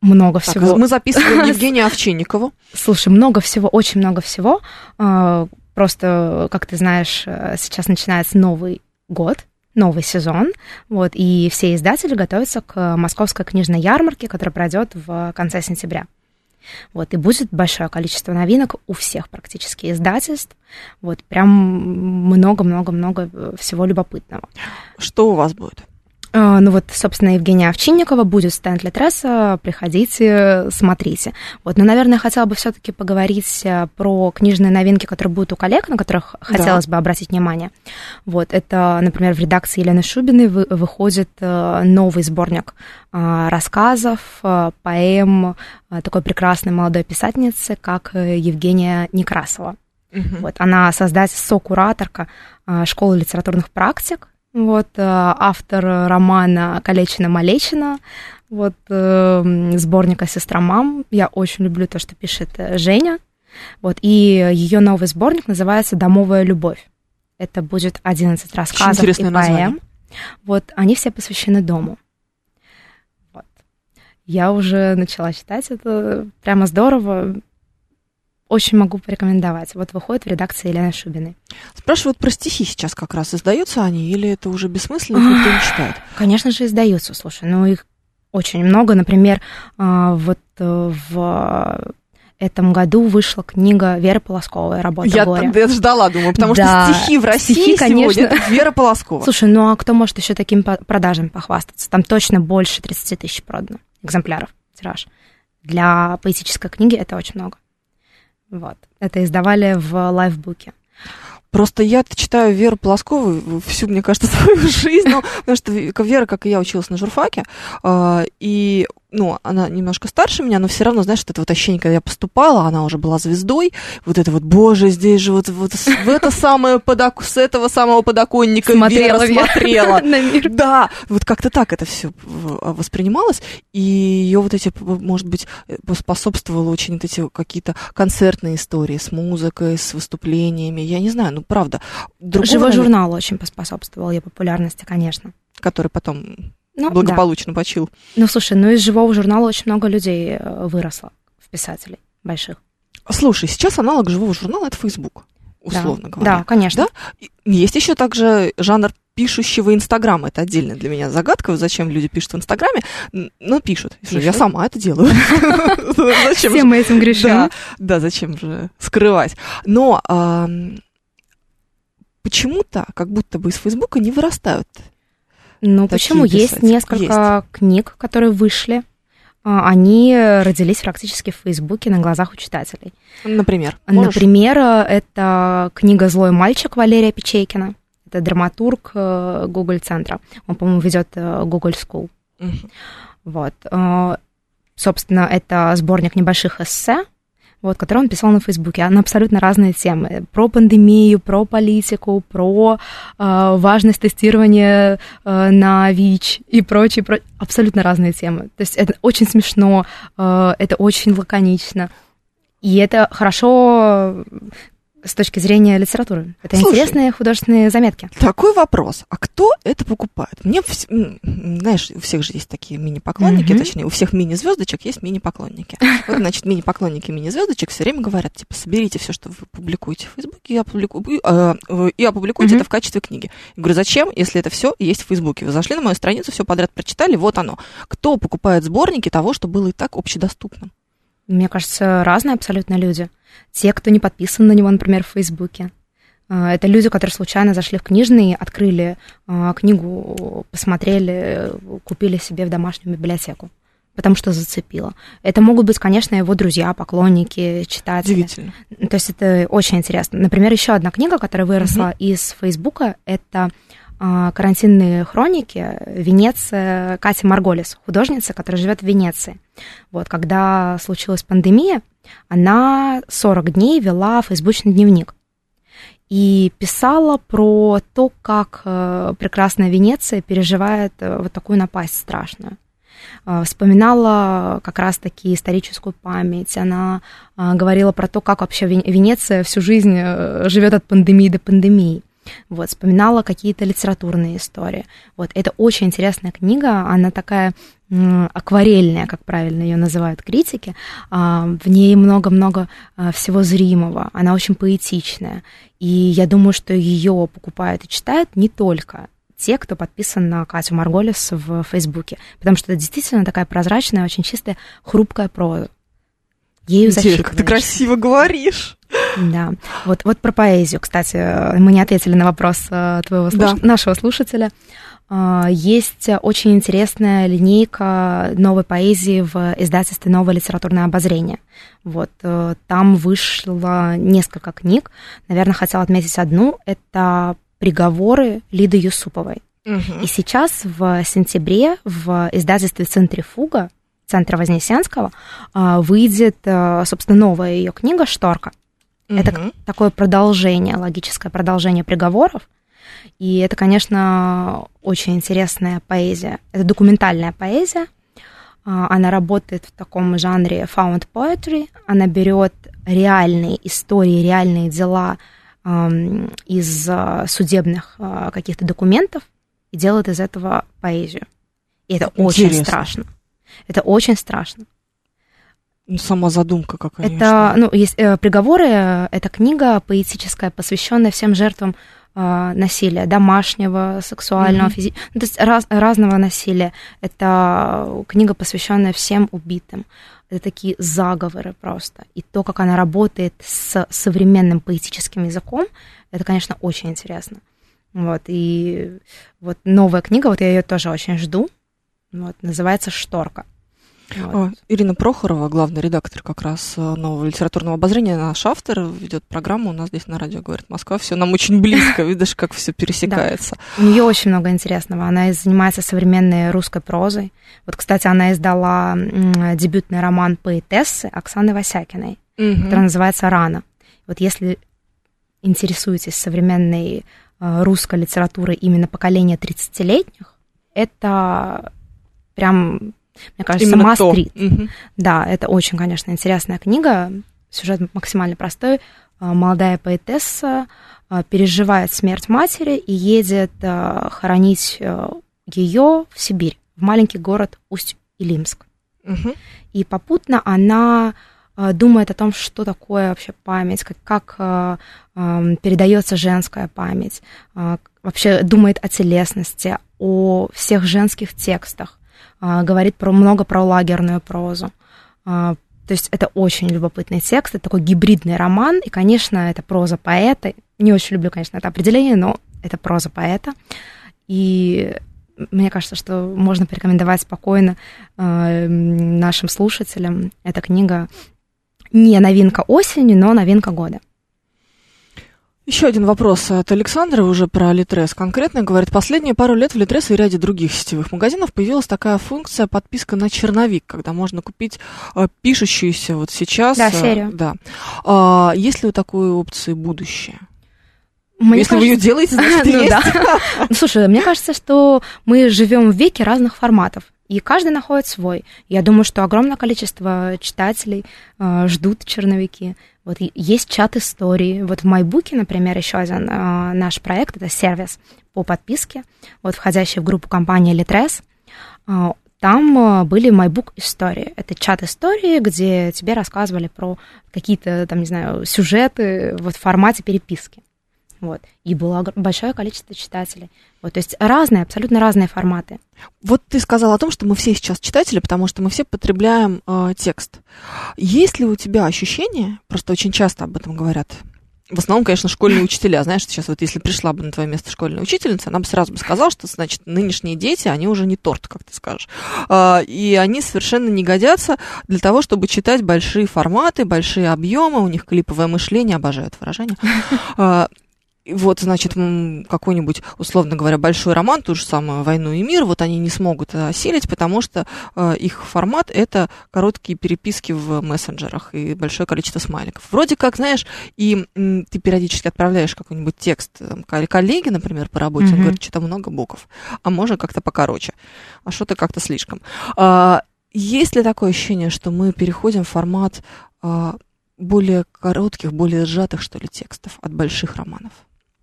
S2: Много
S1: Так,
S2: всего.
S1: мы записываем Евгению Овчинникову.
S2: Слушай, много всего, очень много всего. А, Просто, как ты знаешь, э, сейчас начинается Новый год, новый сезон, вот, и все издатели готовятся к московской книжной ярмарке, которая пройдет в конце сентября. Вот, и будет большое количество новинок у всех практически издательств. Вот, прям много-много-много всего любопытного.
S1: Что у вас будет?
S2: А, Ну вот, собственно, Евгения Овчинникова будет стенд Литресса, приходите, смотрите. Вот, но, наверное, хотела бы все-таки поговорить э, про книжные новинки, которые будут у коллег, на которых хотелось бы обратить внимание. Вот, это, например, в редакции Елены Шубиной вы- выходит э, новый сборник э, рассказов, поэм такой прекрасной молодой писательницы, как Евгения Некрасова.
S1: Мгм.
S2: Вот, она создатель, сокураторка школы литературных практик. Вот, э, автор романа «Калечина-малечина», вот, э, сборника «Сестра мам». Я очень люблю то, что пишет э, Женя. Вот, и ее новый сборник называется «Домовая любовь». Это будет 11 рассказов и
S1: интересное название.
S2: поэм. Вот, они все посвящены дому. Вот. Я уже начала читать это, прямо здорово. Очень могу порекомендовать. Вот выходит в редакции Елены Шубиной.
S1: Спрашивают про стихи сейчас как раз. Издаются они или это уже бессмысленно, их никто не читает?
S2: Конечно же, издаются, слушай, ну их очень много. Например, а, вот э, в этом году вышла книга Веры Полосковой «Работа
S1: Я,
S2: горя».
S1: я ждала, думаю, потому
S2: Да,
S1: что стихи в России
S2: стихи,
S1: сегодня
S2: конечно.
S1: это Вера Полоскова.
S2: Слушай, ну а кто может еще такими по- продажами похвастаться? Там точно больше 30 тысяч продано экземпляров тираж. Для поэтической книги это очень много. Вот. Это издавали в лайфбуке.
S1: Просто я читаю Веру Полоскову всю, мне кажется, свою жизнь, ну, потому что Вера, как и я, училась на журфаке, а, и, ну, она немножко старше меня, но все равно, знаешь, вот это вот ощущение, когда я поступала, она уже была звездой, вот это вот, боже, здесь же вот, вот в это самое подок... с этого самого подоконника
S2: Смотрела
S1: Вера смотрела.
S2: на мир.
S1: Да, вот как-то так это все воспринималось, и ее вот эти, может быть, э, способствовало очень вот эти какие-то концертные истории с музыкой, с выступлениями, я не знаю, ну правда. Другого,
S2: Живой
S1: наверное,
S2: журнал очень поспособствовал ее популярности, конечно.
S1: который потом
S2: Ну, да.
S1: благополучно почил.
S2: Ну, слушай, ну из живого журнала очень много людей э, выросло, в писателей больших.
S1: Слушай, сейчас аналог живого журнала это Facebook,
S2: Да.
S1: условно говоря.
S2: Да, конечно.
S1: И Есть еще также жанр пишущего Инстаграма. Это отдельная для меня загадка, зачем люди пишут в Инстаграме, но пишут. Что Я
S2: Пишут.
S1: сама это делаю. Зачем
S2: Все мы этим грешим.
S1: Да, да, зачем же скрывать? Но почему-то, как будто бы из Фейсбука не вырастают.
S2: Ну, почему? Есть
S1: писатели.
S2: несколько книг, которые вышли. А, Они родились практически в Фейсбуке на глазах у читателей.
S1: Например. можешь?
S2: Например, это книга «Злой мальчик» Валерия Печейкина. Это драматург э, Google-центра. Он, по-моему, ведет э, Google School.
S1: Мгм.
S2: Вот. Э, Собственно, это сборник небольших эссе, вот, который он писал на Фейсбуке. На абсолютно разные темы. Про пандемию, про политику, про э, важность тестирования э, на ВИЧ и прочие, про... абсолютно разные темы. То есть это очень смешно, э, это очень лаконично. И это хорошо с точки зрения литературы. Это
S1: Слушай,
S2: интересные художественные заметки.
S1: Такой вопрос. А кто это покупает? Мне, знаешь, у всех же есть такие мини-поклонники,
S2: Мгм.
S1: точнее, у всех мини-звездочек есть мини-поклонники. Вот, значит, мини-поклонники мини-звездочек все время говорят, типа, соберите все, что вы публикуете в Фейсбуке, и, опублику- э, и опубликуйте
S2: Мгм.
S1: это в качестве книги. Я говорю, зачем, если это все есть в Фейсбуке? Вы зашли на мою страницу, все подряд прочитали, вот оно. Кто покупает сборники того, что было и так общедоступным?
S2: Мне кажется, разные абсолютно люди. Те, кто не подписан на него, например, в Фейсбуке. А, Это люди, которые случайно зашли в книжный, открыли а, книгу, посмотрели, купили себе в домашнюю библиотеку, потому что зацепило. Это могут быть, конечно, его друзья, поклонники, читатели.
S1: Удивительно.
S2: То есть это очень интересно. Например, еще одна книга, которая выросла из Фейсбука, это «Карантинные хроники. Венеция» Кати Марголис, художница, которая живет в Венеции. Вот, когда случилась пандемия, она 40 дней вела фейсбучный дневник и писала про то, как э, прекрасная Венеция переживает э, вот такую напасть страшную. Э, Вспоминала как раз-таки историческую память. Она говорила про то, как вообще Вен- Венеция всю жизнь живет от пандемии до пандемии. Вот, вспоминала какие-то литературные истории. Вот, это очень интересная книга, она такая акварельная, как правильно ее называют критики. А, В ней много-много а, всего зримого, она очень поэтичная. И я думаю, что ее покупают и читают не только те, кто подписан на Катю Марголис в Фейсбуке, потому что это действительно такая прозрачная, очень чистая, хрупкая проза. Ею
S1: как ты красиво говоришь.
S2: Да. Вот, вот про поэзию, кстати, э, мы не ответили на вопрос э, твоего слуш-
S1: Да.
S2: нашего слушателя. А, Есть очень интересная линейка новой поэзии в издательстве «Новое литературное обозрение». Вот, э, там вышло несколько книг. Наверное, хотела отметить одну. Это «Приговоры» Лиды Юсуповой. И сейчас в сентябре в издательстве «Центрифуга» Центра Вознесенского а, выйдет, а, собственно, новая ее книга «Шторка». Это
S1: Мгм.
S2: такое продолжение, логическое продолжение приговоров. И это, конечно, очень интересная поэзия. Это документальная поэзия. А, Она работает в таком жанре found poetry. Она берет реальные истории, реальные дела из а, судебных а, каких-то документов и делает из этого поэзию. И это очень
S1: Интересно.
S2: страшно. Это очень страшно.
S1: Ну, сама задумка какая.
S2: Это, ну, есть э, приговоры. э, Это книга поэтическая, посвященная всем жертвам э, насилия, домашнего, сексуального,
S1: Мгм.
S2: физического, то есть раз- разного насилия. Это книга, посвященная всем убитым. Это такие заговоры просто. И то, как она работает с современным поэтическим языком, это, конечно, очень интересно. Вот, и вот новая книга, вот я ее тоже очень жду. Вот, называется «Шторка». Вот.
S1: О, Ирина Прохорова, главный редактор как раз э, нового литературного обозрения, наш автор, ведет программу у нас здесь на радио «Говорит Москва». Все нам очень близко, видишь, как все пересекается.
S2: У нее очень много интересного. Она занимается современной русской прозой. Вот, кстати, она издала м, дебютный роман поэтессы Оксаны Васякиной,
S1: Мгм.
S2: который называется «Рана». Вот если интересуетесь современной э, русской литературой именно поколения 30-летних, это прям, мне кажется,
S1: Именно
S2: must read. Да, это очень, конечно, интересная книга. Сюжет максимально простой. А, Молодая поэтесса а, переживает смерть матери и едет а, хоронить ее в Сибирь, в маленький город Усть-Илимск.
S1: Мгм.
S2: И попутно она думает о том, что такое вообще память, как, как ам, передается женская память, а, вообще думает о телесности, о всех женских текстах, говорит про, много про лагерную прозу. А, То есть это очень любопытный текст, это такой гибридный роман, и, конечно, это проза поэта. Не очень люблю, конечно, это определение, но это проза поэта. И мне кажется, что можно порекомендовать спокойно э, нашим слушателям. Эта книга не новинка осени, но новинка года.
S1: Еще один вопрос от Александра уже про Литрес. Конкретно говорит, последние пару лет в Литрес и ряде других сетевых магазинов появилась такая функция подписка на черновик, когда можно купить э, пишущуюся вот сейчас.
S2: Да,
S1: э,
S2: серию.
S1: Да. А, есть ли у такой опции будущее?
S2: Мне
S1: Если вы ее делаете, значит,
S2: Ну
S1: есть.
S2: да. Слушай, мне кажется, что мы живем в веке разных форматов. И каждый находит свой. Я думаю, что огромное количество читателей э, ждут черновики. Вот есть чат истории. Вот в Майбуке, например, еще один э, наш проект, это сервис по подписке, вот входящий в группу компании Litres. Э, там э, были MyBook истории. Это чат истории, где тебе рассказывали про какие-то, там, не знаю, сюжеты вот в формате переписки. Вот. И было большое количество читателей. Вот, то есть разные, абсолютно разные форматы.
S1: Вот ты сказал о том, что мы все сейчас читатели, потому что мы все потребляем э, текст. Есть ли у тебя ощущение, просто очень часто об этом говорят в основном, конечно, школьные учителя. Знаешь, сейчас вот если пришла бы на твое место школьная учительница, она бы сразу бы сказала, что, значит, нынешние дети, они уже не торт, как ты скажешь. А, и они совершенно не годятся для того, чтобы читать большие форматы, большие объемы, у них клиповое мышление, обожаю это выражение. А, вот, значит, какой-нибудь, условно говоря, большой роман, ту же самую «Войну и мир», вот они не смогут осилить, потому что э, их формат — это короткие переписки в мессенджерах и большое количество смайликов. Вроде как, знаешь, и м, ты периодически отправляешь какой-нибудь текст там, коллеге, например, по работе, mm-hmm. он говорит, что-то много букв, а можно как-то покороче, а что-то как-то слишком. А, есть ли такое ощущение, что мы переходим в формат а, более коротких, более сжатых, что ли, текстов от больших романов?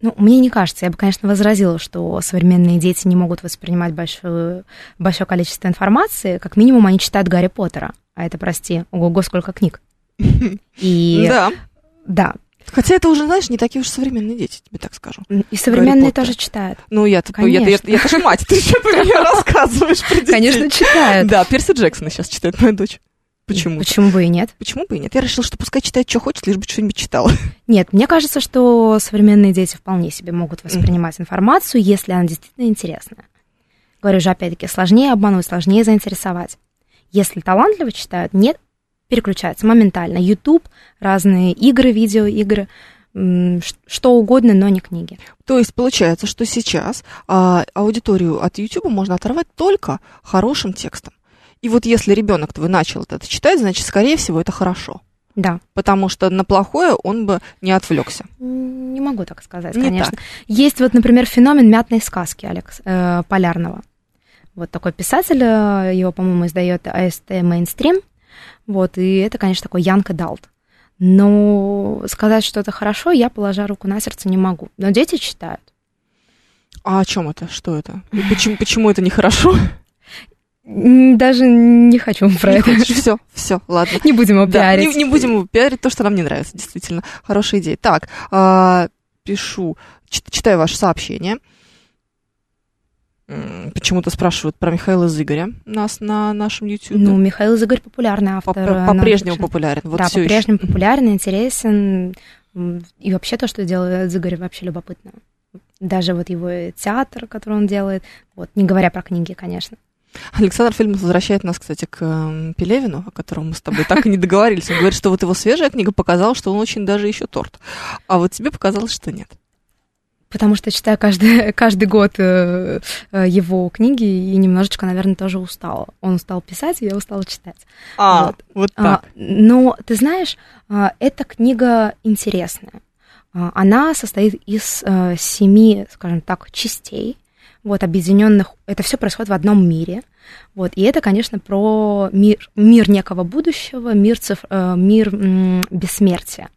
S2: Ну, мне не кажется. Я бы, конечно, возразила, что современные дети не могут воспринимать большое, большое количество информации. Как минимум, они читают Гарри Поттера. А это, прости, ого-го, сколько книг.
S1: И... Да.
S2: Да.
S1: Хотя это уже, знаешь, не такие уж современные дети, тебе так скажу.
S2: И современные тоже читают.
S1: Ну, я-то я, я, я, я мать, ты что рассказываешь про детей?
S2: Конечно, читают.
S1: Да, Перси Джексона сейчас читает моя дочь. Почему?
S2: Почему бы и нет?
S1: Почему бы и нет? Я решила, что пускай читает, что хочет, лишь бы что-нибудь читала.
S2: Нет, мне кажется, что современные дети вполне себе могут воспринимать mm. информацию, если она действительно интересная. Говорю же, опять-таки, сложнее обмануть, сложнее заинтересовать. Если талантливо читают, нет, переключаются моментально. YouTube, разные игры, видеоигры, что угодно, но не книги.
S1: То есть получается, что сейчас а, аудиторию от YouTube можно оторвать только хорошим текстом. И вот если ребенок твой начал это читать, значит, скорее всего, это хорошо.
S2: Да.
S1: Потому что на плохое он бы не отвлекся.
S2: Не могу так сказать, не конечно. Так. Есть вот, например, феномен мятной сказки Алекс э, Полярного. Вот такой писатель, э, его, по-моему, издает АСТ Mainstream. Вот, и это, конечно, такой Янка Далт. Но сказать, что это хорошо, я, положа руку на сердце, не могу. Но дети читают.
S1: А о чем это? Что это? почему, почему это нехорошо?
S2: Даже не хочу про не это.
S1: Все, все, ладно.
S2: Не будем его пиарить.
S1: Да, не, не будем его пиарить, то, что нам не нравится, действительно. Хорошая идея. Так, э, пишу, читаю ваше сообщение. Почему-то спрашивают про Михаила Зыгоря нас на нашем YouTube.
S2: Ну, Михаил Зыгорь популярный автор.
S1: По-прежнему популярен.
S2: Вот да, по-прежнему популярен, интересен. И вообще то, что делает Зыгорь, вообще любопытно. Даже вот его театр, который он делает, вот, не говоря про книги, конечно.
S1: Александр Фильмов возвращает нас, кстати, к эм, Пелевину, о котором мы с тобой так и не договорились. Он говорит, что вот его свежая книга показала, что он очень даже еще торт. А вот тебе показалось, что нет.
S2: Потому что читаю каждый, каждый год э, э, его книги и немножечко, наверное, тоже устала. Он стал писать, и я устала читать.
S1: А, вот, вот а, так. А,
S2: но, ты знаешь, а, эта книга интересная. А, она состоит из а, семи, скажем так, частей вот, объединенных, это все происходит в одном мире, вот, и это, конечно, про мир, мир некого будущего, мир, циф, э, мир м, бессмертия,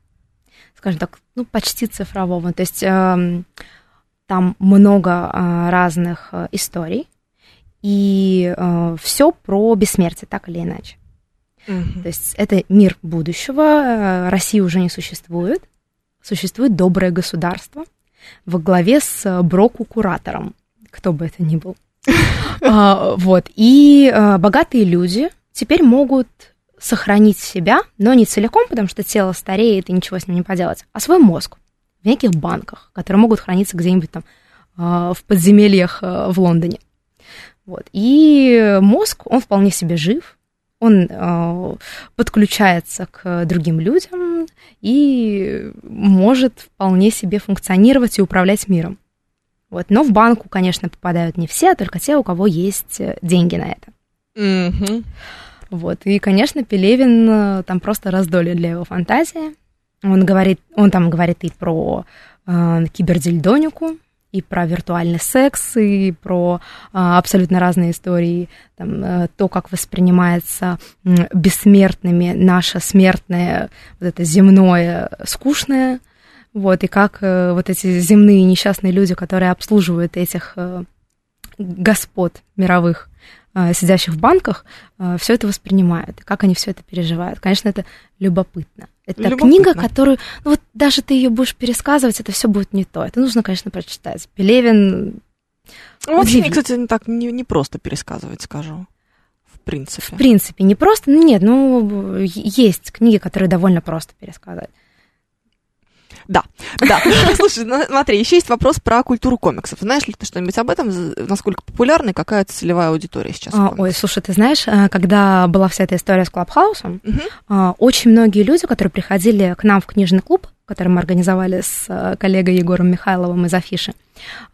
S2: скажем так, ну, почти цифрового, то есть э, там много э, разных э, историй, и э, все про бессмертие, так или иначе. Mm-hmm. То есть это мир будущего, э, России уже не существует, существует доброе государство во главе с Броку-куратором, кто бы это ни был. А, вот. И а, богатые люди теперь могут сохранить себя, но не целиком, потому что тело стареет и ничего с ним не поделать, а свой мозг в неких банках, которые могут храниться где-нибудь там а, в подземельях в Лондоне. Вот. И мозг, он вполне себе жив, он э, подключается к другим людям и может вполне себе функционировать и управлять миром. Вот. Но в банку, конечно, попадают не все, а только те, у кого есть э, деньги на это.
S1: Mm-hmm.
S2: Вот. И, конечно, Пелевин э, там просто раздолье для его фантазии. Он говорит, он там говорит и про э, кибердельдонику, и про виртуальный секс, и про а, абсолютно разные истории, там, а, то, как воспринимается м, бессмертными наше смертное, вот это земное, скучное, вот, и как а, вот эти земные несчастные люди, которые обслуживают этих а, господ мировых, а, сидящих в банках, все это воспринимают, и как они все это переживают. Конечно, это любопытно. Это
S1: Любопытно.
S2: книга, которую, ну вот даже ты ее будешь пересказывать, это все будет не то. Это нужно, конечно, прочитать. Пелевин.
S1: Ну, Вообще,
S2: удивительно.
S1: кстати, не так не, не просто пересказывать, скажу. В принципе.
S2: В принципе, не просто, ну нет, ну есть книги, которые довольно просто пересказать.
S1: Да, да. Слушай, ну, смотри, еще есть вопрос про культуру комиксов. Знаешь ли ты что-нибудь об этом? Насколько популярна и какая целевая аудитория сейчас?
S2: А, ой, слушай, ты знаешь, а, когда была вся эта история с Клабхаусом, а, очень многие люди, которые приходили к нам в книжный клуб, который мы организовали с а, коллегой Егором Михайловым из Афиши,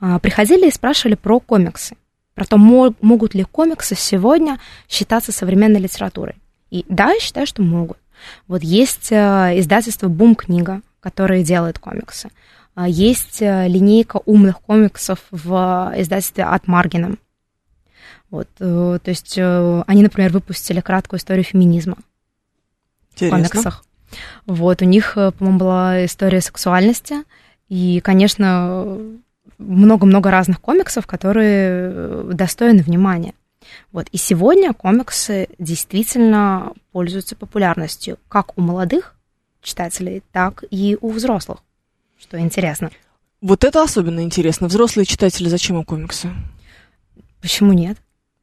S2: а, приходили и спрашивали про комиксы, про то, мо- могут ли комиксы сегодня считаться современной литературой. И да, я считаю, что могут. Вот есть а, издательство «Бум книга», которое делает комиксы. А, Есть а, линейка умных комиксов в а, издательстве «От Маргином». Вот, э, то есть э, они, например, выпустили краткую историю феминизма в
S1: Интересно.
S2: комиксах. Вот, у них, э, по-моему, была история сексуальности, и, конечно, много-много разных комиксов, которые э, достойны внимания. Вот, и сегодня комиксы действительно пользуются популярностью как у молодых читателей, так и у взрослых, что интересно.
S1: Вот это особенно интересно. Взрослые читатели, зачем им комиксы?
S2: Почему нет?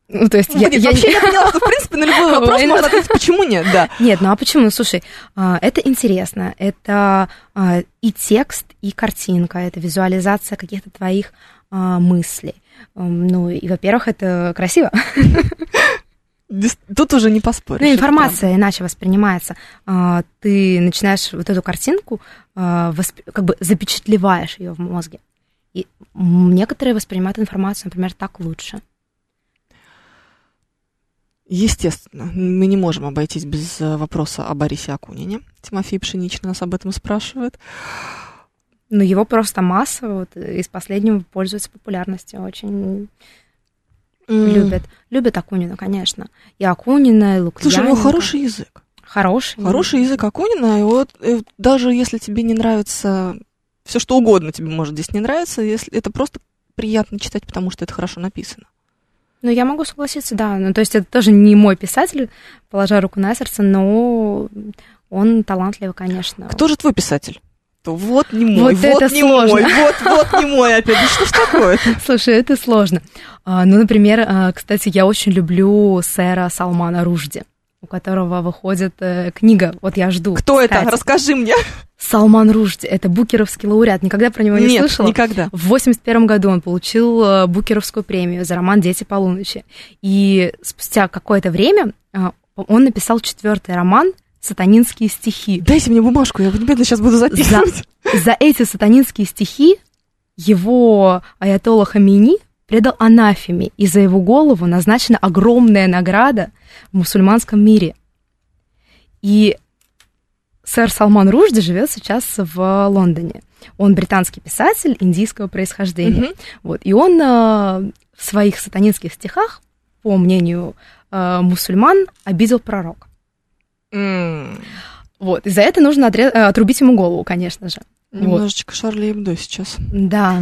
S2: Ну, то есть
S1: Ну,
S2: я,
S1: нет,
S2: я-
S1: вообще я поняла, что в принципе на любой вопрос можно ответить, почему нет, да.
S2: Нет, ну а почему? Слушай, а, это интересно. Это а, и текст, и картинка, это визуализация каких-то твоих а, мыслей. Ну, и, во-первых, это красиво.
S1: Тут уже не поспоришь.
S2: Ну,
S1: это
S2: информация иначе воспринимается. А, Ты начинаешь вот эту картинку, а, как бы запечатлеваешь ее в мозге. И некоторые воспринимают информацию, например, так лучше.
S1: Естественно, мы не можем обойтись без э, вопроса о Борисе Акунине. Тимофей Пшеничный нас об этом спрашивает.
S2: Но его просто масса, вот, из последнего пользуется популярностью, очень
S1: М.
S2: любят. Любят Акунина, конечно. И Акунина, и Лукьяненко.
S1: Слушай, у него хороший язык.
S2: Хороший.
S1: Хороший язык Акунина, и вот э, даже если тебе не нравится все что угодно тебе может здесь не нравиться, если это просто приятно читать, потому что это хорошо написано.
S2: Ну, я могу согласиться, да. Ну, то есть это тоже не мой писатель, положа руку на сердце, но он талантливый, конечно.
S1: Кто же твой писатель? Вот не мой,
S2: Вот
S1: вот,
S2: это
S1: не
S2: сложно.
S1: мой, вот, вот не мой опять. Да что ж такое
S2: Слушай, это сложно. А, Ну, например, а, кстати, я очень люблю сэра Салмана Ружди, у которого выходит э, книга. Вот я жду.
S1: Кто это?
S2: кстати.
S1: Расскажи мне.
S2: Салман Ружди. Это букеровский лауреат. Никогда про него не
S1: Нет,
S2: слышала?
S1: никогда.
S2: В 81 году он получил э, Букеровскую премию за роман «Дети полуночи». И спустя какое-то время э, он написал четвертый роман «Сатанинские стихи».
S1: Дайте мне бумажку, я немедленно сейчас буду записывать.
S2: За эти сатанинские стихи его аятолла Хамини предал анафеме, и за его голову назначена огромная награда в мусульманском мире. И сэр Салман Ружди живет сейчас в Лондоне. Он британский писатель индийского происхождения.
S1: Мгм.
S2: Вот. И он э, в своих сатанинских стихах, по мнению э, мусульман, обидел пророка.
S1: М,
S2: Вот. И за это нужно отре- э, отрубить ему голову, конечно же. Вот.
S1: Немножечко Шарли Эбдо сейчас.
S2: Да,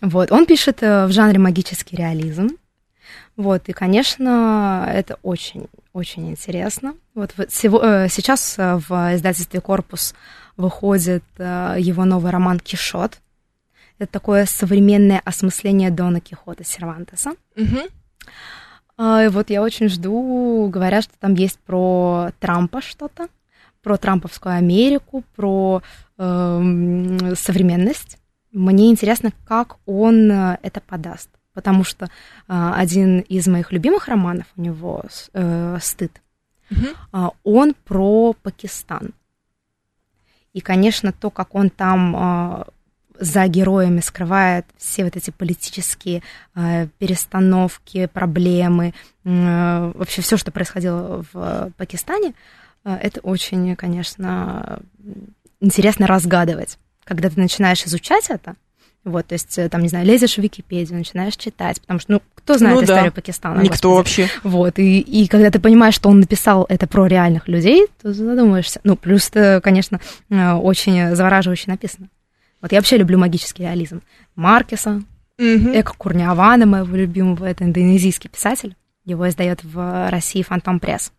S2: вот. Он пишет э, в жанре магический реализм. Вот, и, конечно, это очень, очень интересно. Вот вот сего- э, сейчас в издательстве «Корпус» выходит э, его новый роман «Кишот». Это такое современное осмысление Дона Кихота Сервантеса.
S1: Мгм.
S2: А, вот я очень жду, говорят, что там есть про Трампа что-то, про Трамповскую Америку, про эм, современность. Мне интересно, как он э, это подаст, потому что а, один из моих любимых романов у него э, «Стыд», а, он про Пакистан. И, конечно, то, как он там а, за героями скрывает все вот эти политические а, перестановки, проблемы, э, вообще все, что происходило в Пакистане, а, это очень, конечно, интересно разгадывать. Когда ты начинаешь изучать это, Вот, то есть, э, там, не знаю, лезешь в Википедию, начинаешь читать, потому что, ну, кто знает
S1: Ну да.
S2: историю Пакистана?
S1: Никто
S2: господи.
S1: вообще.
S2: Вот, и, и когда ты понимаешь, что он написал это про реальных людей, то задумаешься. Ну, плюс конечно, э, очень завораживающе написано. Вот я вообще люблю магический реализм. Маркеса,
S1: Мгм.
S2: Эко Курниавана, моего любимого, это индонезийский писатель. Его издает в России Фантом Пресс.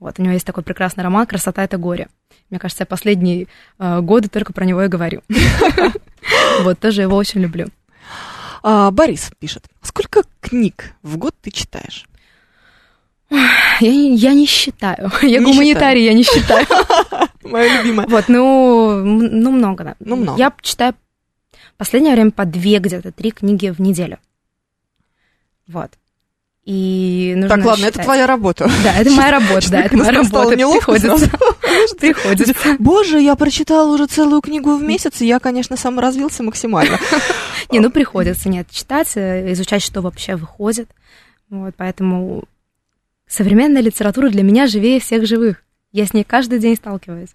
S2: Вот, у него есть такой прекрасный роман «Красота — это горе». Мне кажется, я последние э, годы только про него и говорю. Вот, тоже его очень люблю.
S1: А, Борис пишет. Сколько книг в год ты читаешь?
S2: Я не, я не считаю. Я
S1: Не
S2: гуманитарий, я не считаю.
S1: Моя любимая.
S2: Вот, ну, ну много, да.
S1: Ну, много.
S2: Я читаю последнее время по две где-то, три книги в неделю. Вот. И нужно
S1: Так, ладно, это
S2: считать.
S1: твоя работа.
S2: Да, это моя работа, да, это моя работа. Приходится. Приходится.
S1: Боже, я прочитала уже целую книгу в месяц, и я, конечно, саморазвился максимально.
S2: Не, ну приходится, нет, читать, э, изучать, что вообще выходит. Вот, поэтому современная литература для меня живее всех живых. Я с ней каждый день сталкиваюсь.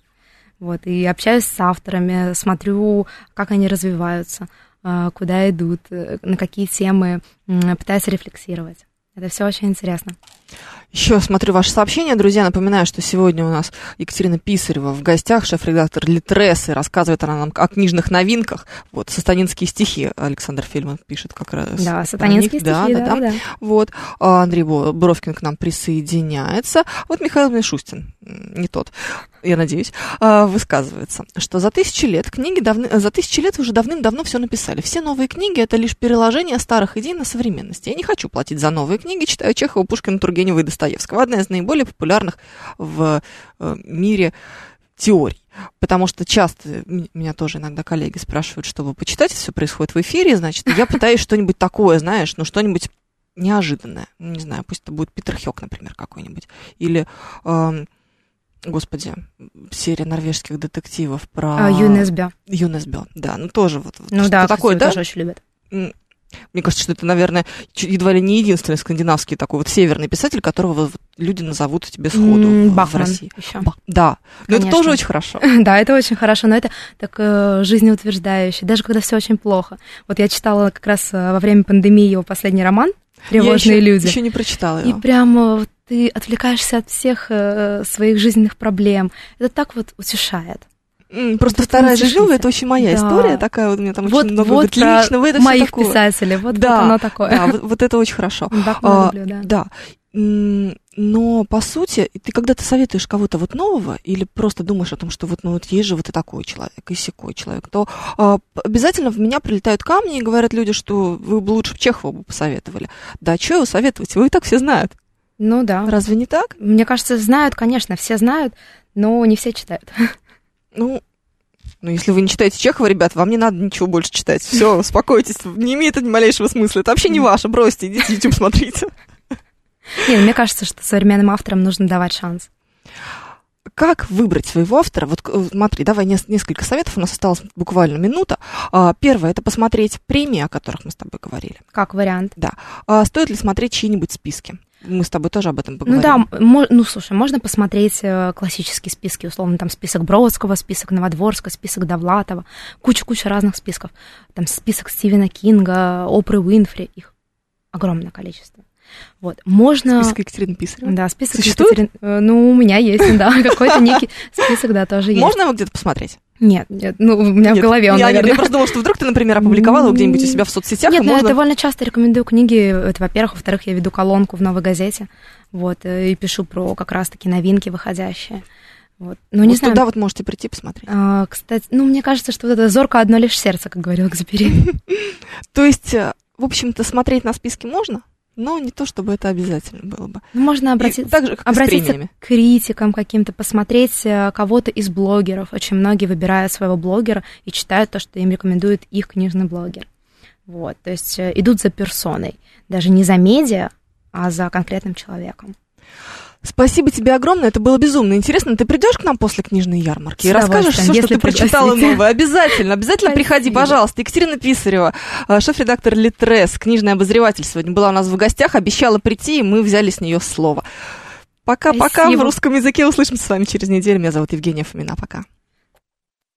S2: Вот, и общаюсь с авторами, смотрю, как они развиваются, э, куда идут, э, на какие темы, пытаюсь рефлексировать. Это все очень интересно.
S1: Еще смотрю ваше сообщение, друзья. Напоминаю, что сегодня у нас Екатерина Писарева в гостях, шеф-редактор Литрес, и рассказывает она нам о книжных новинках. Вот, сатанинские стихи Александр Фильман пишет как раз.
S2: Да, сатанинские
S1: них.
S2: стихи,
S1: да, да, да.
S2: да.
S1: Вот, а Андрей Бровкин к нам присоединяется. Вот Михаил Мишустин, не тот, я надеюсь, а, высказывается, что за тысячи лет книги давны, за тысячи лет уже давным-давно все написали. Все новые книги это лишь переложение старых идей на современность. Я не хочу платить за новые книги, читаю Чехова, Пушкина, Тургенева и Достоевского. Одна из наиболее популярных в э, мире теорий. Потому что часто меня тоже иногда коллеги спрашивают, чтобы почитать, все происходит в эфире, значит, я пытаюсь что-нибудь такое, знаешь, ну что-нибудь неожиданное. Ну, Не знаю, пусть это будет Питер Хёк, например, какой-нибудь. Или, эм, господи, серия норвежских детективов про...
S2: А, ЮНСБ.
S1: ЮНСБ, да, ну тоже вот, вот
S2: Ну
S1: что
S2: да,
S1: такое, да?
S2: тоже очень любят.
S1: Мне кажется, что это, наверное, едва ли не единственный скандинавский такой вот северный писатель, которого люди назовут тебе сходу
S2: М,
S1: в- России.
S2: еще.
S1: Ба- да, но это тоже очень хорошо.
S2: Да, это очень хорошо, но это так э, жизнеутверждающе, даже когда все очень плохо. Вот я читала как раз э, во время пандемии его последний роман «Тревожные
S1: я
S2: люди».
S1: еще не прочитала
S2: И
S1: его.
S2: прям э, вот ты отвлекаешься от всех э, своих жизненных проблем. Это так вот утешает.
S1: Просто вторая жизнь, это очень моя
S2: Да.
S1: история такая, вот у меня там
S2: вот
S1: очень много
S2: вот
S1: личного,
S2: про
S1: это
S2: моих
S1: такое.
S2: писателей, вот,
S1: Да,
S2: вот оно такое.
S1: Да, вот, вот это очень хорошо.
S2: Бахмана
S1: А,
S2: люблю, да.
S1: Да. Но, по сути, ты когда ты советуешь кого-то вот нового, или просто думаешь о том, что вот, ну, вот есть же вот и такой человек, и сякой человек, то а, обязательно в меня прилетают камни и говорят люди, что вы бы лучше Чехова бы посоветовали. Да, что его советовать? Его и так все знают.
S2: Ну да.
S1: Разве не так?
S2: Мне кажется, знают, конечно, все знают, но не все читают.
S1: Ну, ну, если вы не читаете Чехова, ребят, вам не надо ничего больше читать. Все, успокойтесь, не имеет это ни малейшего смысла. Это вообще не ваше, бросьте, идите YouTube смотрите.
S2: Нет, мне кажется, что современным авторам нужно давать шанс.
S1: Как выбрать своего автора? Вот э, смотри, давай нес- несколько советов, у нас осталась буквально минута. А, Первое, это посмотреть премии, о которых мы с тобой говорили.
S2: Как вариант.
S1: А, Стоит ли смотреть чьи-нибудь списки? Мы с тобой тоже об этом
S2: Ну
S1: поговорим.
S2: да, мо- ну слушай, можно посмотреть э, классические списки, условно, там список Бродского, список Новодворского, список Довлатова, куча-куча разных списков. Там список Стивена Кинга, Опры Уинфри, их огромное количество. Вот, можно...
S1: Список Екатерины Писаревой.
S2: Да, список
S1: Существует?
S2: Екатерин- э, Ну, у меня есть, да, какой-то некий список, да, тоже есть.
S1: Можно его где-то посмотреть?
S2: Нет, нет, ну, у меня в
S1: Нет.
S2: голове он,
S1: я, нет,
S2: наверное.
S1: я просто думала, что вдруг ты, например, опубликовала где-нибудь у себя в соцсетях,
S2: Нет,
S1: можно...
S2: я довольно часто рекомендую книги, это, во-первых. Во-вторых, я веду колонку в «Новой газете», вот, э, и пишу про как раз-таки новинки выходящие. Вот. Ну, не
S1: вот
S2: знаю,
S1: туда вот можете прийти посмотреть.
S2: а, кстати, ну, мне кажется, что вот это «зорко одно лишь сердце», как говорил Экзюпери.
S1: То есть, э, в общем-то, смотреть на списки можно, но не то, чтобы это обязательно было бы.
S2: Ну, можно обратиться,
S1: так же, как
S2: обратиться к критикам каким-то, посмотреть э, кого-то из блогеров. Очень многие выбирают своего блогера и читают то, что им рекомендует их книжный блогер. Вот, то есть э, идут за персоной, даже не за медиа, а за конкретным человеком.
S1: Спасибо тебе огромное, это было безумно интересно. Ты придешь к нам после книжной ярмарки и расскажешь все, что ты прочитала новое. Обязательно, обязательно приходи, пожалуйста. Екатерина Писарева, э, шеф-редактор Литрес, книжный обозреватель, сегодня была у нас в гостях, обещала прийти, и мы взяли с нее слово. Пока-пока в русском языке. Услышимся с вами через неделю. Меня зовут Евгения Фомина. Пока.